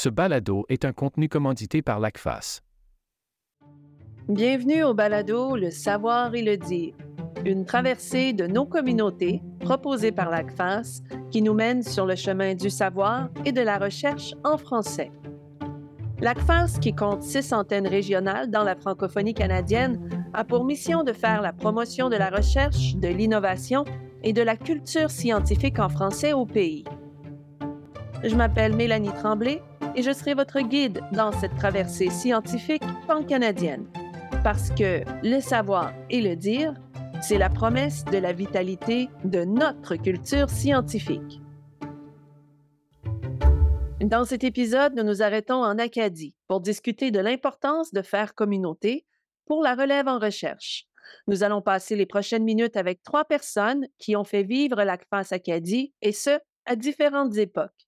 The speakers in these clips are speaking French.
Ce balado est un contenu commandité par l'ACFAS. Bienvenue au balado Le savoir et le dire, une traversée de nos communautés proposée par l'ACFAS qui nous mène sur le chemin du savoir et de la recherche en français. L'ACFAS, qui compte six antennes régionales dans la francophonie canadienne, a pour mission de faire la promotion de la recherche, de l'innovation et de la culture scientifique en français au pays. Je m'appelle Mélanie Tremblay et je serai votre guide dans cette traversée scientifique pan-canadienne. Parce que le savoir et le dire, c'est la promesse de la vitalité de notre culture scientifique. Dans cet épisode, nous nous arrêtons en Acadie pour discuter de l'importance de faire communauté pour la relève en recherche. Nous allons passer les prochaines minutes avec trois personnes qui ont fait vivre l'ACFAS Acadie, et ce, à différentes époques.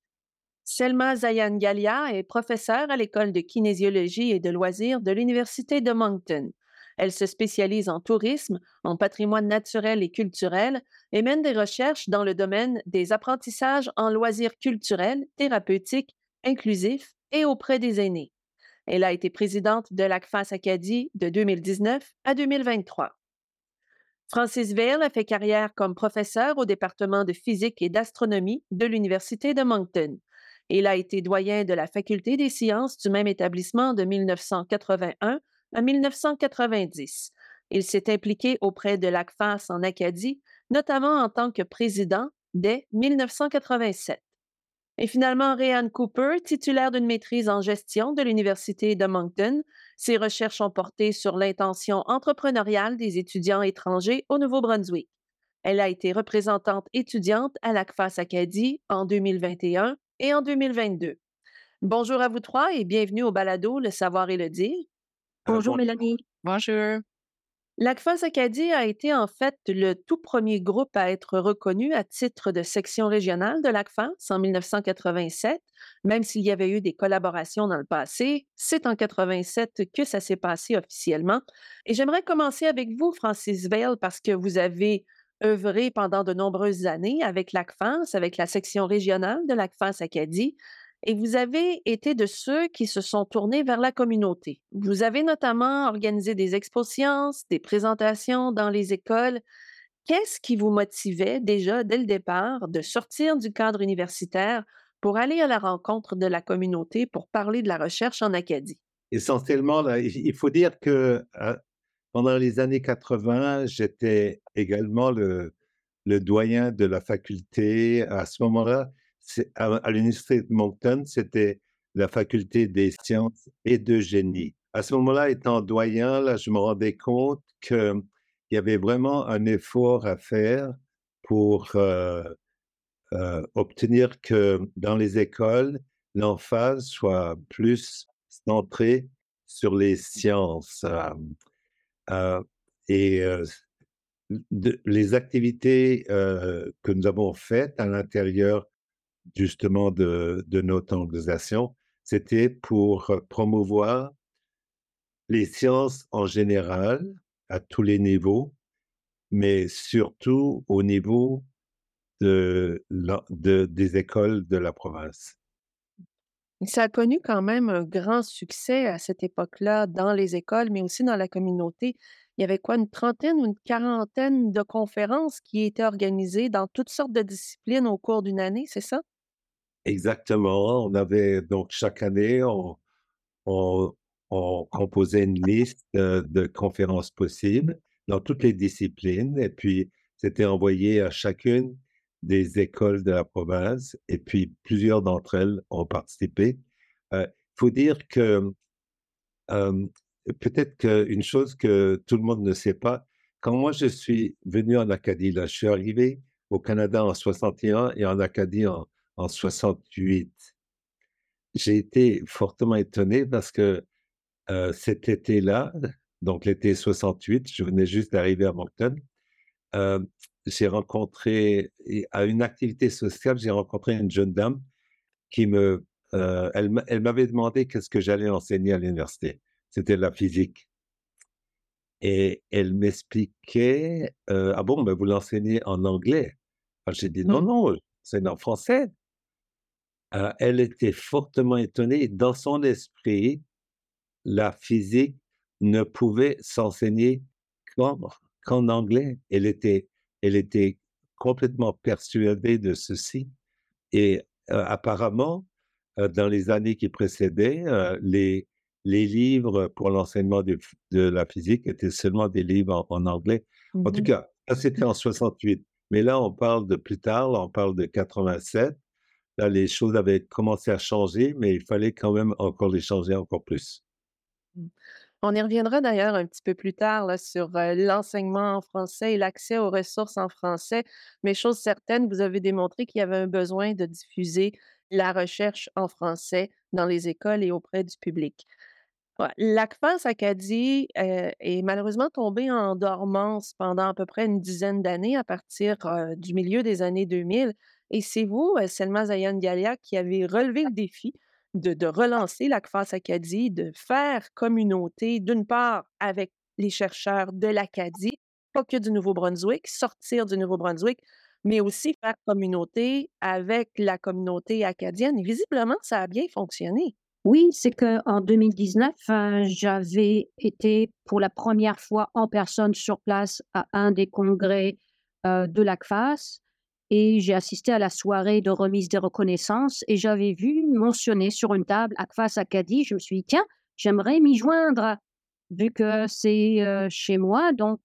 Selma Zayan Galia est professeure à l'école de kinésiologie et de loisirs de l'Université de Moncton. Elle se spécialise en tourisme, en patrimoine naturel et culturel et mène des recherches dans le domaine des apprentissages en loisirs culturels, thérapeutiques, inclusifs et auprès des aînés. Elle a été présidente de l'ACFAS Acadie de 2019 à 2023. Francis Vail a fait carrière comme professeur au département de physique et d'astronomie de l'Université de Moncton. Il a été doyen de la Faculté des sciences du même établissement de 1981 à 1990. Il s'est impliqué auprès de l'ACFAS en Acadie, notamment en tant que président dès 1987. Et finalement, Ryan Cooper, titulaire d'une maîtrise en gestion de l'Université de Moncton, ses recherches ont porté sur l'intention entrepreneuriale des étudiants étrangers au Nouveau-Brunswick. Elle a été représentante étudiante à l'ACFAS Acadie en 2021 et en 2022. Bonjour à vous trois et bienvenue au balado Le savoir et le dire. Bonjour Mélanie. Bonjour. L'ACFAS Acadie a été en fait le tout premier groupe à être reconnu à titre de section régionale de l'ACFAS en 1987, même s'il y avait eu des collaborations dans le passé. C'est en 87 que ça s'est passé officiellement. Et j'aimerais commencer avec vous, Francis Veil, parce que vous avez œuvré pendant de nombreuses années avec l'ACFAS, avec la section régionale de l'ACFAS Acadie, et vous avez été de ceux qui se sont tournés vers la communauté. Vous avez notamment organisé des expos des présentations dans les écoles. Qu'est-ce qui vous motivait déjà dès le départ de sortir du cadre universitaire pour aller à la rencontre de la communauté pour parler de la recherche en Acadie? Essentiellement, il faut dire que euh, pendant les années 80, j'étais également le, doyen de la faculté. À ce moment-là, à, l'Université de Moncton, c'était la faculté des sciences et de génie. À ce moment-là, étant doyen, là, je me rendais compte qu'il y avait vraiment un effort à faire pour euh, euh, obtenir que dans les écoles, l'emphase soit plus centrée sur les sciences. Et les activités que nous avons faites à l'intérieur justement de, notre organisation, c'était pour promouvoir les sciences en général à tous les niveaux, mais surtout au niveau de, des écoles de la province. Ça a connu quand même un grand succès à cette époque-là dans les écoles, mais aussi dans la communauté. Il y avait quoi, une trentaine ou une quarantaine de conférences qui étaient organisées dans toutes sortes de disciplines au cours d'une année, c'est ça? Exactement. On avait donc chaque année, on, composait une liste de, conférences possibles dans toutes les disciplines et puis c'était envoyé à chacune des écoles de la province et puis plusieurs d'entre elles ont participé. Il euh, faut dire que peut-être qu'une chose que tout le monde ne sait pas, quand moi je suis venu en Acadie, là, je suis arrivé au Canada en 61 et en Acadie en, en 68. J'ai été fortement étonné parce que cet été-là, donc l'été 68, je venais juste d'arriver à Moncton, j'ai rencontré, à une activité sociale, j'ai rencontré une jeune dame qui me, elle, elle m'avait demandé qu'est-ce que j'allais enseigner à l'université. C'était la physique. Et elle m'expliquait, ah bon, ben vous l'enseignez en anglais. j'ai dit, non, mmh. non, c'est en français. euh, elle était fortement étonnée. Dans son esprit, la physique ne pouvait s'enseigner qu'en anglais. Elle était, elle était complètement persuadée de ceci. Et euh, apparemment, euh, dans les années qui précédaient, les, les livres pour l'enseignement de, la physique étaient seulement des livres en, anglais. En tout mmh cas, ça c'était en 68. Mais là, on parle de plus tard, là, on parle de 87. Là, les choses avaient commencé à changer, mais il fallait quand même encore les changer encore plus. On y reviendra d'ailleurs un petit peu plus tard sur l'enseignement en français et l'accès aux ressources en français. Mais chose certaine, vous avez démontré qu'il y avait un besoin de diffuser la recherche en français dans les écoles et auprès du public. L'ACFAS Acadie euh, est malheureusement tombée en dormance pendant à peu près une dizaine d'années à partir du milieu des années 2000. Et c'est vous, Selma Zayan Galia, qui avez relevé le défi de, relancer l'ACFAS Acadie, de faire communauté, d'une part avec les chercheurs de l'Acadie, pas que du Nouveau-Brunswick, sortir du Nouveau-Brunswick, mais aussi faire communauté avec la communauté acadienne. Et visiblement, ça a bien fonctionné. Oui, c'est qu'en 2019, euh, j'avais été pour la première fois en personne sur place à un des congrès euh, de l'ACFAS et j'ai assisté à la soirée de remise des reconnaissances et j'avais vu mentionner sur une table ACFAS Acadie. Je me suis dit, tiens, j'aimerais m'y joindre vu que c'est euh, chez moi. Donc,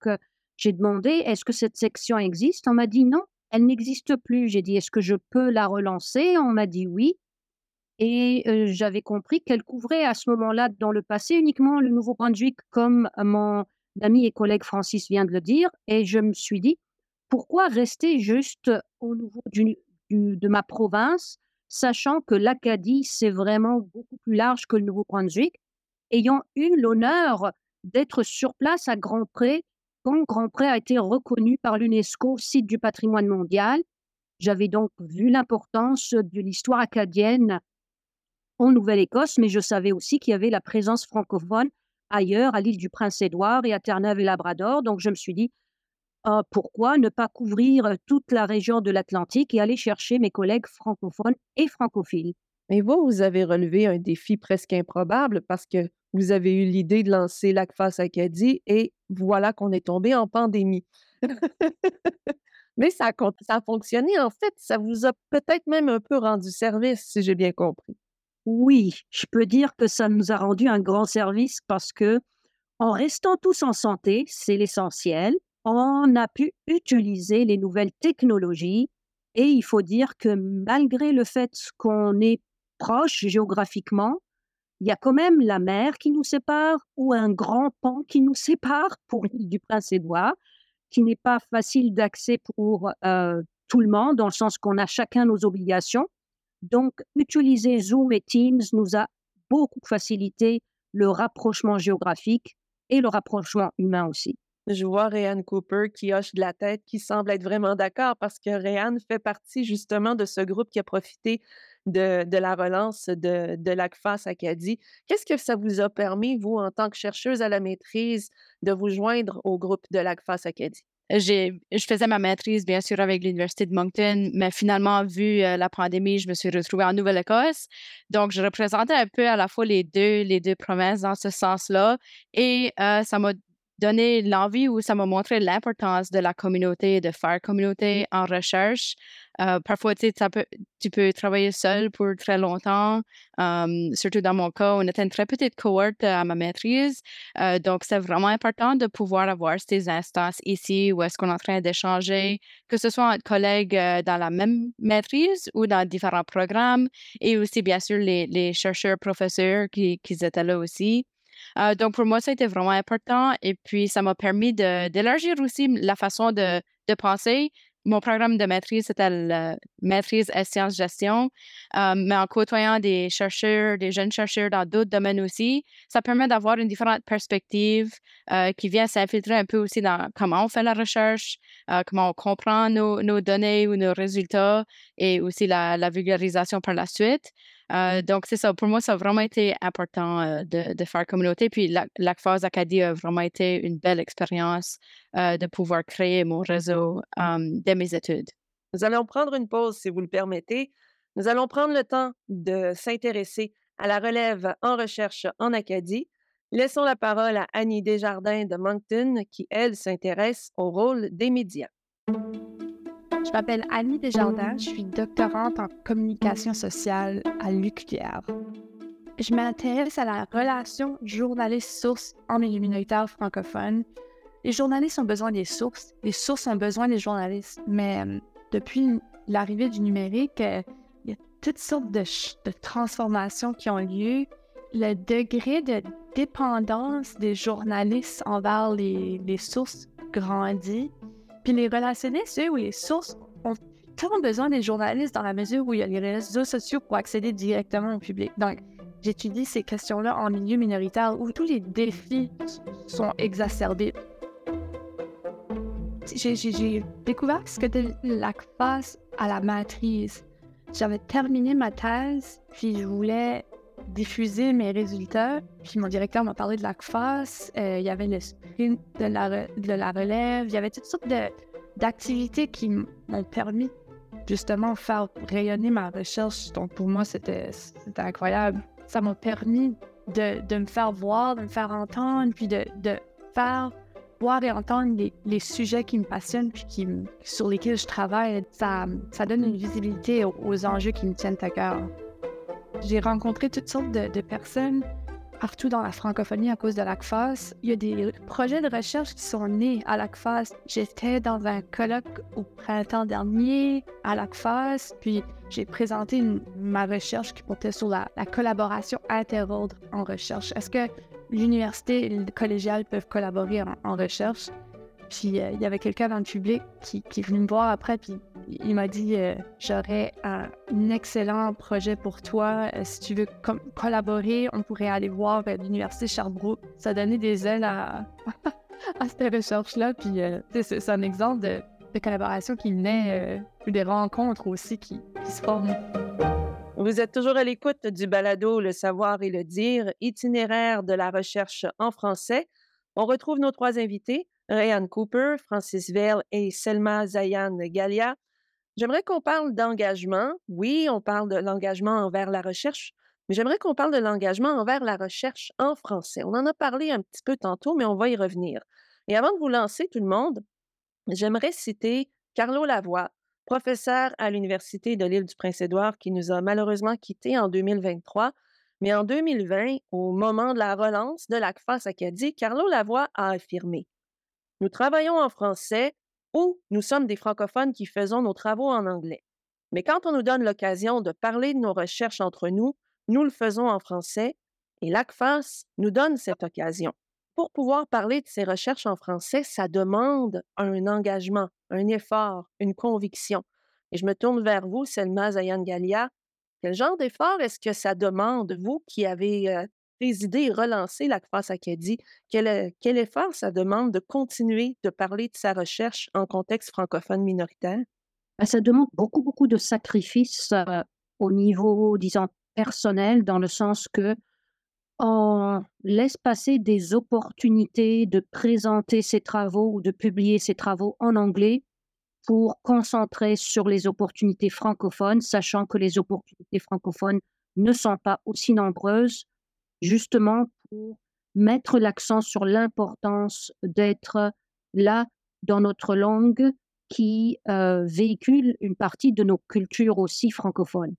j'ai demandé, est-ce que cette section existe? On m'a dit non, elle n'existe plus. J'ai dit, est-ce que je peux la relancer? On m'a dit oui. Et j'avais compris qu'elle couvrait à ce moment-là, dans le passé, uniquement le Nouveau-Brunswick, comme mon ami et collègue Francis vient de le dire. Et je me suis dit, pourquoi rester juste au niveau de ma province, sachant que l'Acadie, c'est vraiment beaucoup plus large que le Nouveau-Brunswick, ayant eu l'honneur d'être sur place à Grand Pré quand Grand Pré a été reconnu par l'UNESCO site du patrimoine mondial. J'avais donc vu l'importance de l'histoire acadienne en Nouvelle-Écosse, mais je savais aussi qu'il y avait la présence francophone ailleurs, à l'île du Prince-Édouard et à Terre-Neuve-et-Labrador. Donc je me suis dit, ah, pourquoi ne pas couvrir toute la région de l'Atlantique et aller chercher mes collègues francophones et francophiles? Et vous, vous avez relevé un défi presque improbable parce que vous avez eu l'idée de lancer l'ACFAS Acadie et voilà qu'on est tombé en pandémie. Mais ça ça a fonctionné en fait. Ça vous a peut-être même un peu rendu service, si j'ai bien compris. Oui, je peux dire que ça nous a rendu un grand service parce que, en restant tous en santé, c'est l'essentiel, on a pu utiliser les nouvelles technologies et il faut dire que malgré le fait qu'on est proche géographiquement, il y a quand même la mer qui nous sépare ou un grand pont qui nous sépare pour l'île du Prince-Édouard, qui n'est pas facile d'accès pour euh, tout le monde, dans le sens qu'on a chacun nos obligations. Donc, utiliser Zoom et Teams nous a beaucoup facilité le rapprochement géographique et le rapprochement humain aussi. Je vois Ryan Cooper qui hoche de la tête, qui semble être vraiment d'accord parce que Ryan fait partie justement de ce groupe qui a profité de, la relance de, de l'ACFAS Acadie. Qu'est-ce que ça vous a permis, vous, en tant que chercheuse à la maîtrise, de vous joindre au groupe de l'ACFAS Acadie? je faisais ma maîtrise, bien sûr, avec l'Université de Moncton, mais finalement, vu euh, la pandémie, je me suis retrouvée en Nouvelle-Écosse. Donc, je représentais un peu à la fois les deux, les deux provinces dans ce sens-là. Et euh, ça m'a donné l'envie ou ça m'a montré l'importance de la communauté, de faire communauté en recherche. Euh, parfois, tu, sais, tu peux travailler seul pour très longtemps. surtout dans mon cas, on était une très petite cohorte à ma maîtrise. Euh, donc, c'est vraiment important de pouvoir avoir ces instances ici où est-ce qu'on est en train d'échanger, que ce soit entre collègues euh, dans la même maîtrise ou dans différents programmes et aussi, bien sûr, les, les chercheurs, professeurs qui, qui étaient là aussi. Euh, donc, pour moi, ça a été vraiment important. Et puis, ça m'a permis d'élargir aussi la façon de, penser mon programme de maîtrise, c'était la maîtrise et sciences-gestion. Euh, mais en côtoyant des chercheurs, des jeunes chercheurs dans d'autres domaines aussi, ça permet d'avoir une différente perspective euh, qui vient s'infiltrer un peu aussi dans comment on fait la recherche, comment on comprend nos, nos, données ou nos résultats et aussi la, la vulgarisation par la suite. Euh, donc, c'est ça. Pour moi, ça a vraiment été important euh, de, faire communauté. Puis, l'ACFAS Acadie a vraiment été une belle expérience euh, de pouvoir créer mon réseau de mes études. Nous allons prendre une pause, si vous le permettez. Nous allons prendre le temps de s'intéresser à la relève en recherche en Acadie. Laissons la parole à Annie Desjardins de Moncton, qui, elle, s'intéresse au rôle des médias. Je m'appelle Annie Desjardins, je suis doctorante en communication sociale à l'UQTR. Je m'intéresse à la relation journaliste-source en milieu minoritaire francophone. Les journalistes ont besoin des sources, les sources ont besoin des journalistes. Mais euh, depuis l'arrivée du numérique, euh, il y a toutes sortes de, transformations qui ont lieu. Le degré de dépendance des journalistes envers les sources grandit. Puis les relationnistes, eux, ou les sources, ont tellement besoin des journalistes dans la mesure où il y a les réseaux sociaux pour accéder directement au public. Donc, j'étudie ces questions-là en milieu minoritaire où tous les défis sont exacerbés. J'ai découvert ce que était la face à la maîtrise. J'avais terminé ma thèse, puis je voulais diffuser mes résultats. Puis mon directeur m'a parlé de la face, euh, il y avait le sprint de la, de la relève, il y avait toutes sortes d'activités qui m'ont permis justement de faire rayonner ma recherche. Donc pour moi, c'était incroyable. Ça m'a permis de, de, me faire voir, de me faire entendre, puis de, de faire voir et entendre les, les, sujets qui me passionnent puis qui, sur lesquels je travaille. Ça, ça donne une visibilité aux enjeux qui me tiennent à cœur. J'ai rencontré toutes sortes de, personnes partout dans la francophonie à cause de l'ACFAS. Il y a des projets de recherche qui sont nés à l'ACFAS. J'étais dans un colloque au printemps dernier à l'ACFAS, puis j'ai présenté ma recherche qui portait sur la, collaboration interordre en recherche. Est-ce que l'université et le collégial peuvent collaborer en recherche? Puis euh, il y avait quelqu'un dans le public qui, qui, est venu me voir après, puis il m'a dit euh, J'aurais un, excellent projet pour toi. Euh, si tu veux collaborer, on pourrait aller voir l'Université Sherbrooke. Ça donnait des ailes à, à cette recherche-là. Puis c'est un exemple de, collaboration qui naît, puis des rencontres aussi qui, se forment. Vous êtes toujours à l'écoute du balado Le savoir et le dire, itinéraire de la recherche en français. On retrouve nos trois invités. Ryan Cooper, Francis Vell et Selma Zayan Galia. J'aimerais qu'on parle d'engagement. Oui, on parle de l'engagement envers la recherche, mais j'aimerais qu'on parle de l'engagement envers la recherche en français. On en a parlé un petit peu tantôt, mais on va y revenir. Et avant de vous lancer, tout le monde, j'aimerais citer Carlo Lavoie, professeur à l'Université de l'île du Prince-Édouard, qui nous a malheureusement quittés en 2023. Mais en 2020, au moment de la relance de l'ACFAS Acadie, Carlo Lavoie a affirmé nous travaillons en français ou nous sommes des francophones qui faisons nos travaux en anglais. Mais quand on nous donne l'occasion de parler de nos recherches entre nous, nous le faisons en français et l'ACFAS nous donne cette occasion. Pour pouvoir parler de ces recherches en français, ça demande un engagement, un effort, une conviction. Et je me tourne vers vous, Selma Zayan Galia. Quel genre d'effort est-ce que ça demande, vous qui avez euh, présider et relancer la CFAS Acadie, quel, quel effort ça demande de continuer de parler de sa recherche en contexte francophone minoritaire? Ben, ça demande beaucoup, beaucoup de sacrifices euh, au niveau, disons, personnel, dans le sens que on laisse passer des opportunités de présenter ses travaux ou de publier ses travaux en anglais pour concentrer sur les opportunités francophones, sachant que les opportunités francophones ne sont pas aussi nombreuses justement pour mettre l'accent sur l'importance d'être là dans notre langue qui euh, véhicule une partie de nos cultures aussi francophones.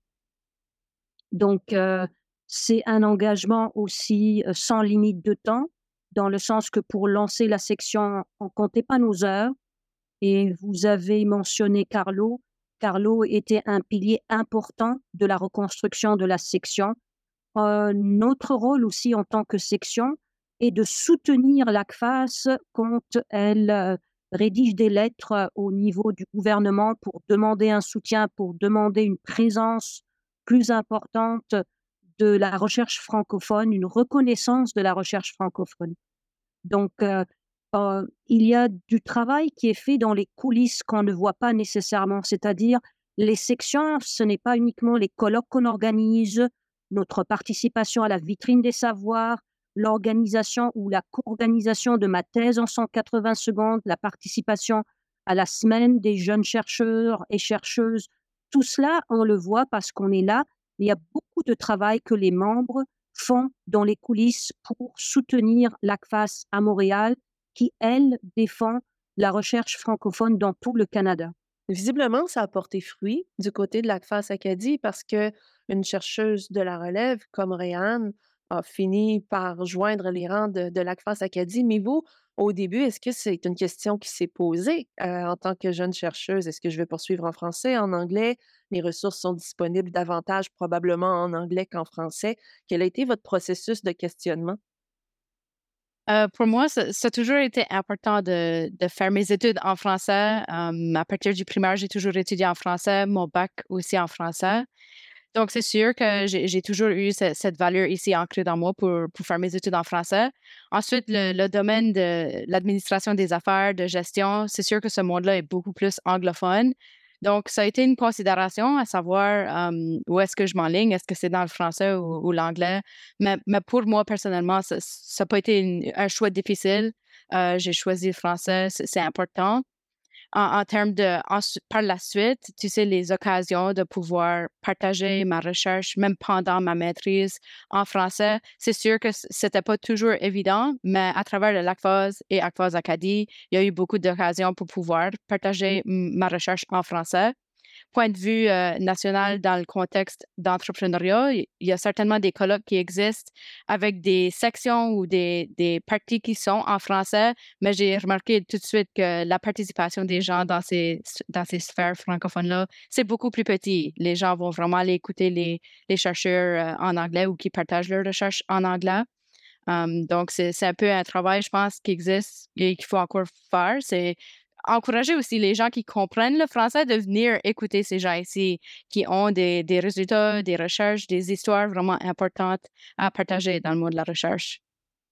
Donc, euh, c'est un engagement aussi euh, sans limite de temps, dans le sens que pour lancer la section, on ne comptait pas nos heures. Et vous avez mentionné Carlo. Carlo était un pilier important de la reconstruction de la section notre rôle aussi en tant que section est de soutenir l'ACFAS quand elle euh, rédige des lettres au niveau du gouvernement pour demander un soutien, pour demander une présence plus importante de la recherche francophone, une reconnaissance de la recherche francophone. Donc, euh, euh, il y a du travail qui est fait dans les coulisses qu'on ne voit pas nécessairement, c'est-à-dire les sections, ce n'est pas uniquement les colloques qu'on organise, notre participation à la vitrine des savoirs, l'organisation ou la co-organisation de ma thèse en 180 secondes, la participation à la semaine des jeunes chercheurs et chercheuses Tout cela, on le voit parce qu'on est là. Il y a beaucoup de travail que les membres font dans les coulisses pour soutenir l'ACFAS à Montréal, qui, elle, défend la recherche francophone dans tout le Canada. Visiblement, ça a porté fruit du côté de l'ACFAS Acadie parce que une chercheuse de la relève comme Réanne a fini par joindre les rangs de, de l'ACFAS Acadie. Mais vous, au début, est-ce que c'est une question qui s'est posée? Euh, en tant que jeune chercheuse? Est-ce que je vais poursuivre en français, en anglais? Les ressources sont disponibles davantage probablement en anglais qu'en français. Quel a été votre processus de questionnement? Euh, pour moi, ça, a toujours été important de, faire mes études en français. À partir du primaire, j'ai toujours étudié en français, mon bac aussi en français. Donc, c'est sûr que j'ai toujours eu cette valeur ici ancrée dans moi pour, faire mes études en français. Ensuite, le domaine de l'administration des affaires, de gestion, c'est sûr que ce monde-là est beaucoup plus anglophone. Donc, ça a été une considération à savoir où est-ce que je m'enligne, est-ce que c'est dans le français ou, l'anglais? Mais, mais, pour moi, personnellement, ça n'a pas été un choix difficile. Euh, j'ai choisi le français, c'est important en, termes de, par la suite, tu sais, les occasions de pouvoir partager ma recherche, même pendant ma maîtrise en français, c'est sûr que c'était pas toujours évident, mais à travers le LACFOS et ACFOS Acadie, il y a eu beaucoup d'occasions pour pouvoir partager ma recherche en français point de vue euh, national dans le contexte d'entrepreneuriat, il y a certainement des colloques qui existent avec des sections ou des, des parties qui sont en français, mais j'ai remarqué tout de suite que la participation des gens dans ces, dans ces sphères francophones-là, c'est beaucoup plus petit. Les gens vont vraiment aller écouter les, les chercheurs euh, en anglais ou qui partagent leurs recherches en anglais. Um, donc, c'est un peu un travail, je pense, qui existe et qu'il faut encore faire. C'est encourager aussi les gens qui comprennent le français de venir écouter ces gens ici qui ont des, résultats, des recherches, des histoires vraiment importantes à partager dans le monde de la recherche.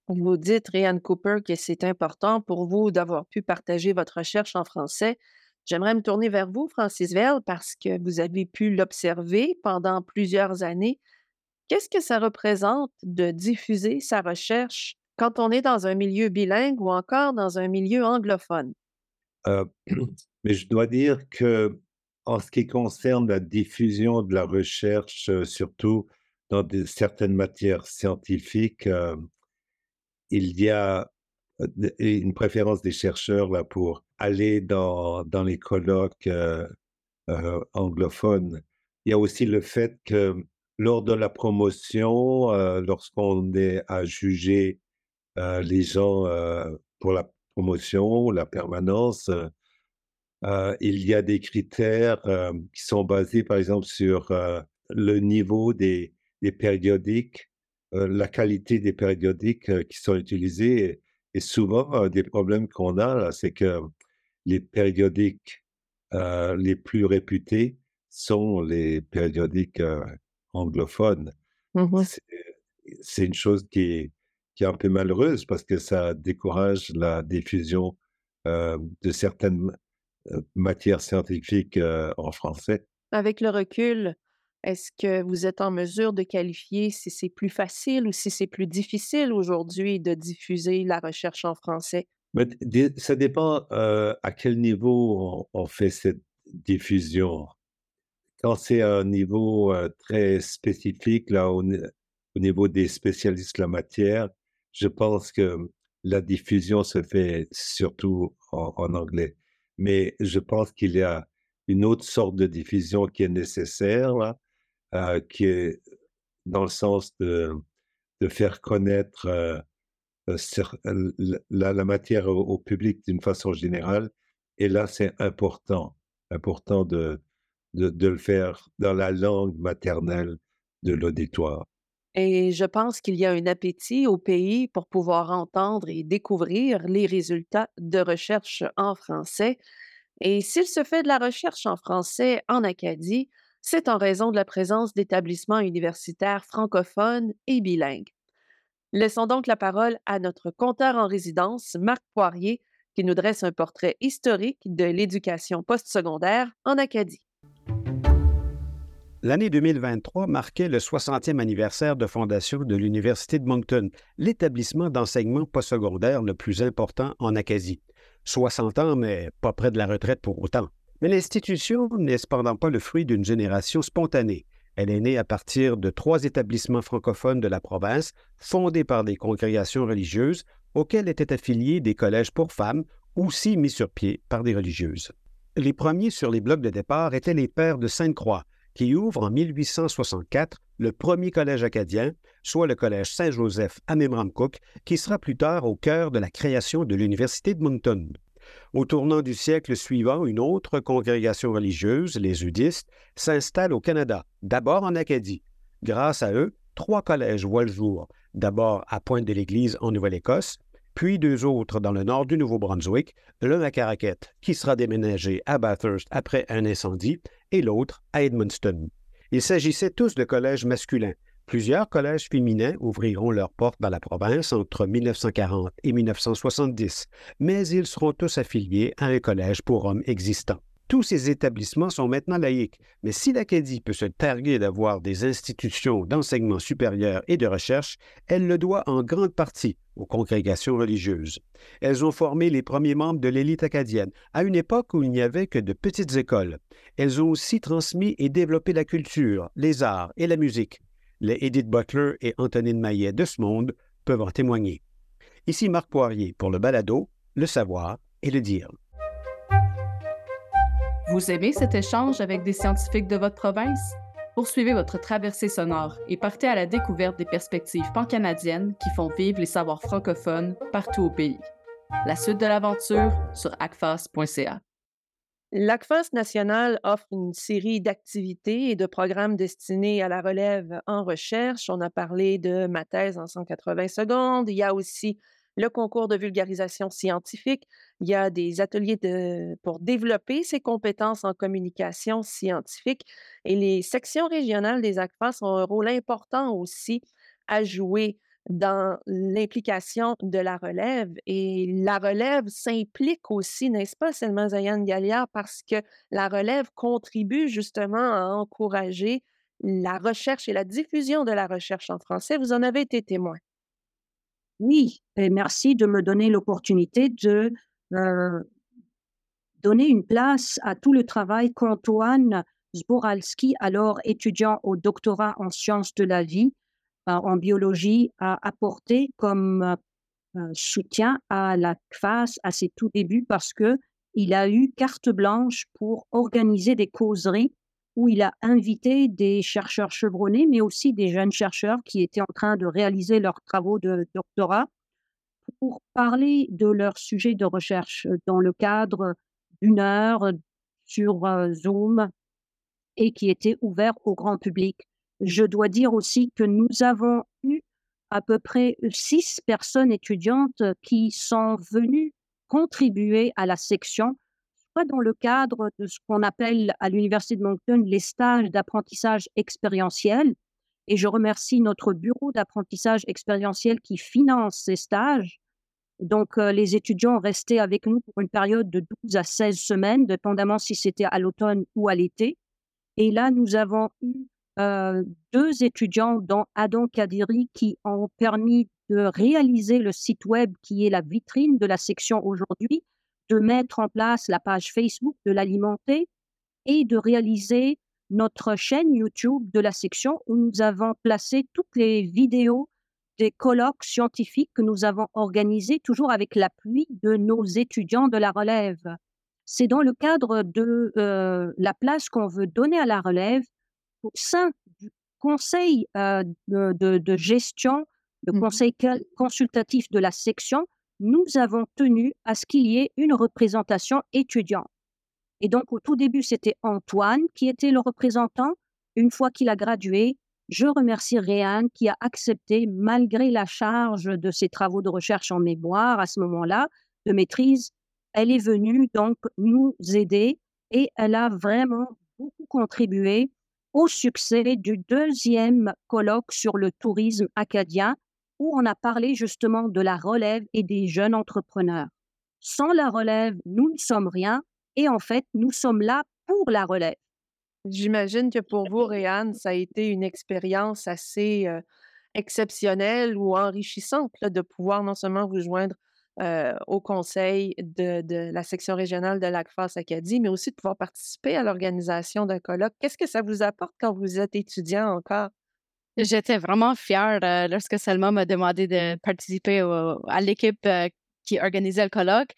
Vous dites, Ryan Cooper, que c'est important pour vous d'avoir pu partager votre recherche en français. J'aimerais me tourner vers vous, Francis Vell, parce que vous avez pu l'observer pendant plusieurs années. Qu'est-ce que ça représente de diffuser sa recherche quand on est dans un milieu bilingue ou encore dans un milieu anglophone? Euh, mais je dois dire que en ce qui concerne la diffusion de la recherche, euh, surtout dans certaines matières scientifiques, euh, il y a une préférence des chercheurs là pour aller dans, dans les colloques anglophones. Il y a aussi le fait que lors de la promotion, lorsqu'on est à juger les gens pour la promotion, la permanence, euh, euh, il y a des critères euh, qui sont basés, par exemple, sur le niveau des, des périodiques, la qualité des périodiques qui sont utilisés. Et, souvent, des problèmes qu'on a, c'est que les périodiques les plus réputés sont les périodiques anglophones. Mmh c'est une chose qui est, qui est un peu malheureuse parce que ça décourage la diffusion euh, de certaines euh, matières scientifiques euh, en français. Avec le recul, est-ce que vous êtes en mesure de qualifier si c'est plus facile ou si c'est plus difficile aujourd'hui de diffuser la recherche en français? Mais ça dépend à quel niveau on, fait cette diffusion. Quand c'est un niveau très spécifique, là, au niveau des spécialistes de la matière, je pense que la diffusion se fait surtout en, anglais. Mais je pense qu'il y a une autre sorte de diffusion qui est nécessaire, euh, qui est dans le sens de, faire connaître euh, euh, la, matière au, public d'une façon générale. Et là, c'est important, important de, le faire dans la langue maternelle de l'auditoire. Et je pense qu'il y a un appétit au pays pour pouvoir entendre et découvrir les résultats de recherche en français. Et s'il se fait de la recherche en français en Acadie, c'est en raison de la présence d'établissements universitaires francophones et bilingues. Laissons donc la parole à notre compteur en résidence, Marc Poirier, qui nous dresse un portrait historique de l'éducation postsecondaire en Acadie. L'année 2023 marquait le 60e anniversaire de fondation de l'Université de Moncton, l'établissement d'enseignement postsecondaire le plus important en Acadie. 60 ans, mais pas près de la retraite pour autant. Mais l'institution n'est cependant pas le fruit d'une génération spontanée. Elle est née à partir de trois établissements francophones de la province, fondés par des congrégations religieuses, auxquels étaient affiliés des collèges pour femmes, aussi mis sur pied par des religieuses. Les premiers sur les blocs de départ étaient les Pères de Sainte-Croix, qui ouvrent en 1864 le premier collège acadien, soit le collège Saint-Joseph à Memramcook, qui sera plus tard au cœur de la création de l'Université de Moncton. Au tournant du siècle suivant, une autre congrégation religieuse, les Udistes, s'installe au Canada, d'abord en Acadie. Grâce à eux, trois collèges voient le jour, d'abord à Pointe-de-l'Église en Nouvelle-Écosse, puis deux autres dans le nord du Nouveau-Brunswick, l'un à qui sera déménagé à Bathurst après un incendie, et l'autre à Edmundston. Il s'agissait tous de collèges masculins. Plusieurs collèges féminins ouvriront leurs portes dans la province entre 1940 et 1970, mais ils seront tous affiliés à un collège pour hommes existant. Tous ces établissements sont maintenant laïques, mais si l'Acadie peut se targuer d'avoir des institutions d'enseignement supérieur et de recherche, elle le doit en grande partie aux congrégations religieuses. Elles ont formé les premiers membres de l'élite acadienne, à une époque où il n'y avait que de petites écoles. Elles ont aussi transmis et développé la culture, les arts et la musique. Les Edith Butler et Antonine Maillet de ce monde peuvent en témoigner. Ici Marc Poirier pour le balado, le savoir et le dire. Vous aimez cet échange avec des scientifiques de votre province? Poursuivez votre traversée sonore et partez à la découverte des perspectives pan-canadiennes qui font vivre les savoirs francophones partout au pays. La suite de l'aventure sur acfas.ca. L'ACFAS national offre une série d'activités et de programmes destinés à la relève en recherche. On a parlé de ma thèse en 180 secondes. Il y a aussi le concours de vulgarisation scientifique. Il y a des ateliers pour développer ses compétences en communication scientifique. Et les sections régionales des ACFAS ont un rôle important aussi à jouer dans l'implication de la relève. Et la relève s'implique aussi, n'est-ce pas, Selma Zayan Gallia, parce que la relève contribue justement à encourager la recherche et la diffusion de la recherche en français. Vous en avez été témoin. Oui, et merci de me donner l'opportunité de euh, donner une place à tout le travail qu'Antoine Zboralski, alors étudiant au doctorat en sciences de la vie, euh, en biologie, a apporté comme euh, soutien à la CFAS à ses tout débuts parce que il a eu carte blanche pour organiser des causeries où il a invité des chercheurs chevronnés, mais aussi des jeunes chercheurs qui étaient en train de réaliser leurs travaux de doctorat pour parler de leur sujet de recherche dans le cadre d'une heure sur euh, Zoom et qui était ouvert au grand public. Je dois dire aussi que nous avons eu à peu près six personnes étudiantes qui sont venues contribuer à la section dans le cadre de ce qu'on appelle à l'Université de Moncton les stages d'apprentissage expérientiel. Et je remercie notre bureau d'apprentissage expérientiel qui finance ces stages. Donc, euh, les étudiants restaient avec nous pour une période de 12 à 16 semaines, dépendamment si c'était à l'automne ou à l'été. Et là, nous avons eu euh, deux étudiants, dont Adam Kadiri, qui ont permis de réaliser le site web qui est la vitrine de la section aujourd'hui, de mettre en place la page Facebook, de l'alimenter et de réaliser notre chaîne YouTube de la section où nous avons placé toutes les vidéos des colloques scientifiques que nous avons organisés, toujours avec l'appui de nos étudiants de la relève. C'est dans le cadre de euh, la place qu'on veut donner à la relève au sein du conseil euh, de, gestion, le mmh conseil consultatif de la section, nous avons tenu à ce qu'il y ait une représentation étudiante. Et donc, au tout début, c'était Antoine qui était le représentant. Une fois qu'il a gradué, je remercie Réanne qui a accepté, malgré la charge de ses travaux de recherche en mémoire à ce moment-là, de maîtrise, elle est venue donc nous aider et elle a vraiment beaucoup contribué au succès du deuxième colloque sur le tourisme acadien où on a parlé justement de la relève et des jeunes entrepreneurs. Sans la relève, nous ne sommes rien et en fait, nous sommes là pour la relève. J'imagine que pour vous, Réanne, ça a été une expérience assez exceptionnelle ou enrichissante de pouvoir non seulement vous joindre euh, au conseil de, de la section régionale de l'ACFAS Acadie, mais aussi de pouvoir participer à l'organisation d'un colloque. Qu'est-ce que ça vous apporte quand vous êtes étudiant encore? J'étais vraiment fière euh, lorsque Selma m'a demandé de participer à l'équipe euh, qui organisait le colloque.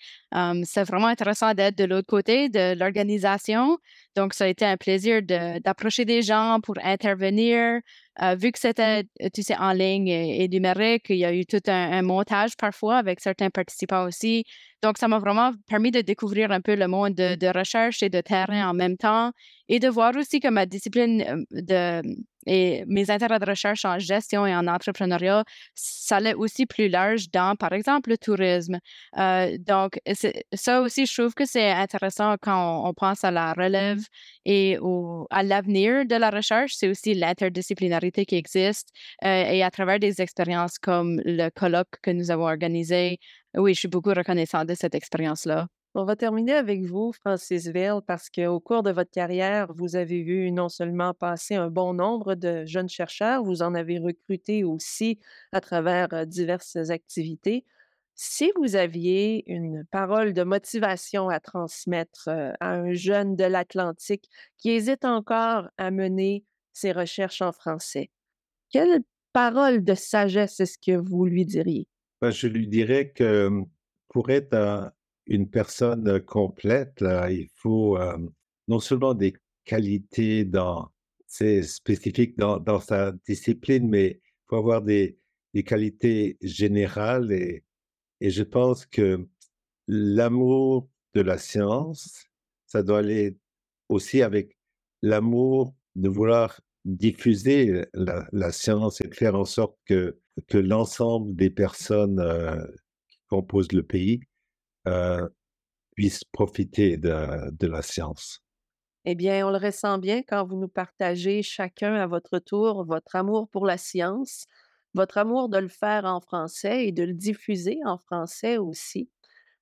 c'est vraiment intéressant d'être de l'autre côté de l'organisation. Donc, ça a été un plaisir d'approcher des gens pour intervenir. Euh, vu que c'était, mmh. tu sais, en ligne et, numérique, il y a eu tout un, montage parfois avec certains participants aussi. Donc, ça m'a vraiment permis de découvrir un peu le monde de, de recherche et de terrain en même temps et de voir aussi que ma discipline de et mes intérêts de recherche en gestion et en entrepreneuriat, ça allait aussi plus large dans, par exemple, le tourisme. Euh, donc, ça aussi, je trouve que c'est intéressant quand on, pense à la relève et à l'avenir de la recherche. C'est aussi l'interdisciplinarité qui existe. Euh, et à travers des expériences comme le colloque que nous avons organisé, oui, je suis beaucoup reconnaissante de cette expérience-là. On va terminer avec vous, Francis Ville, parce qu'au cours de votre carrière, vous avez vu non seulement passer un bon nombre de jeunes chercheurs, vous en avez recruté aussi à travers euh, diverses activités. Si vous aviez une parole de motivation à transmettre euh, à un jeune de l'Atlantique qui hésite encore à mener ses recherches en français, quelle parole de sagesse est-ce que vous lui diriez? Ben, je lui dirais que pour être un, une personne complète, il faut non seulement des qualités dans, spécifiques dans, dans, sa discipline, mais il faut avoir des, des qualités générales. Et, et je pense que l'amour de la science, ça doit aller aussi avec l'amour de vouloir diffuser la, science et de faire en sorte que, que l'ensemble des personnes qui composent le pays euh, puissent profiter de, la science. Eh bien, on le ressent bien quand vous nous partagez chacun à votre tour votre amour pour la science, votre amour de le faire en français et de le diffuser en français aussi.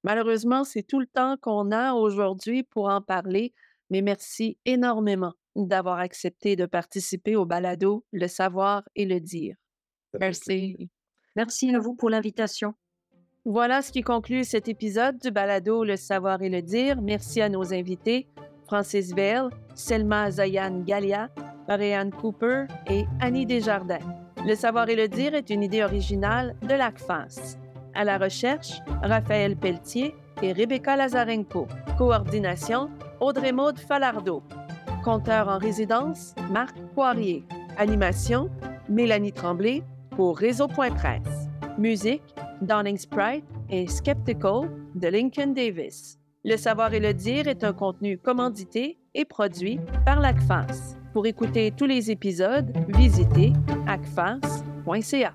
Malheureusement, c'est tout le temps qu'on a aujourd'hui pour en parler, mais merci énormément d'avoir accepté de participer au balado Le savoir et le dire. Merci. Merci à vous pour l'invitation. Voilà ce qui conclut cet épisode du balado Le savoir et le dire. Merci à nos invités, Francis Vale, Selma Zayan Galia, Marianne Cooper et Annie Desjardins. Le savoir et le dire est une idée originale de l'ACFAS. À la recherche, Raphaël Pelletier et Rebecca Lazarenko. Coordination, Audrey Maude Falardeau. Compteur en résidence, Marc Poirier. Animation, Mélanie Tremblay pour Réseau.presse. Musique, Dawning Sprite et Skeptical de Lincoln Davis. Le savoir et le dire est un contenu commandité et produit par l'ACFAS. Pour écouter tous les épisodes, visitez acfas.ca.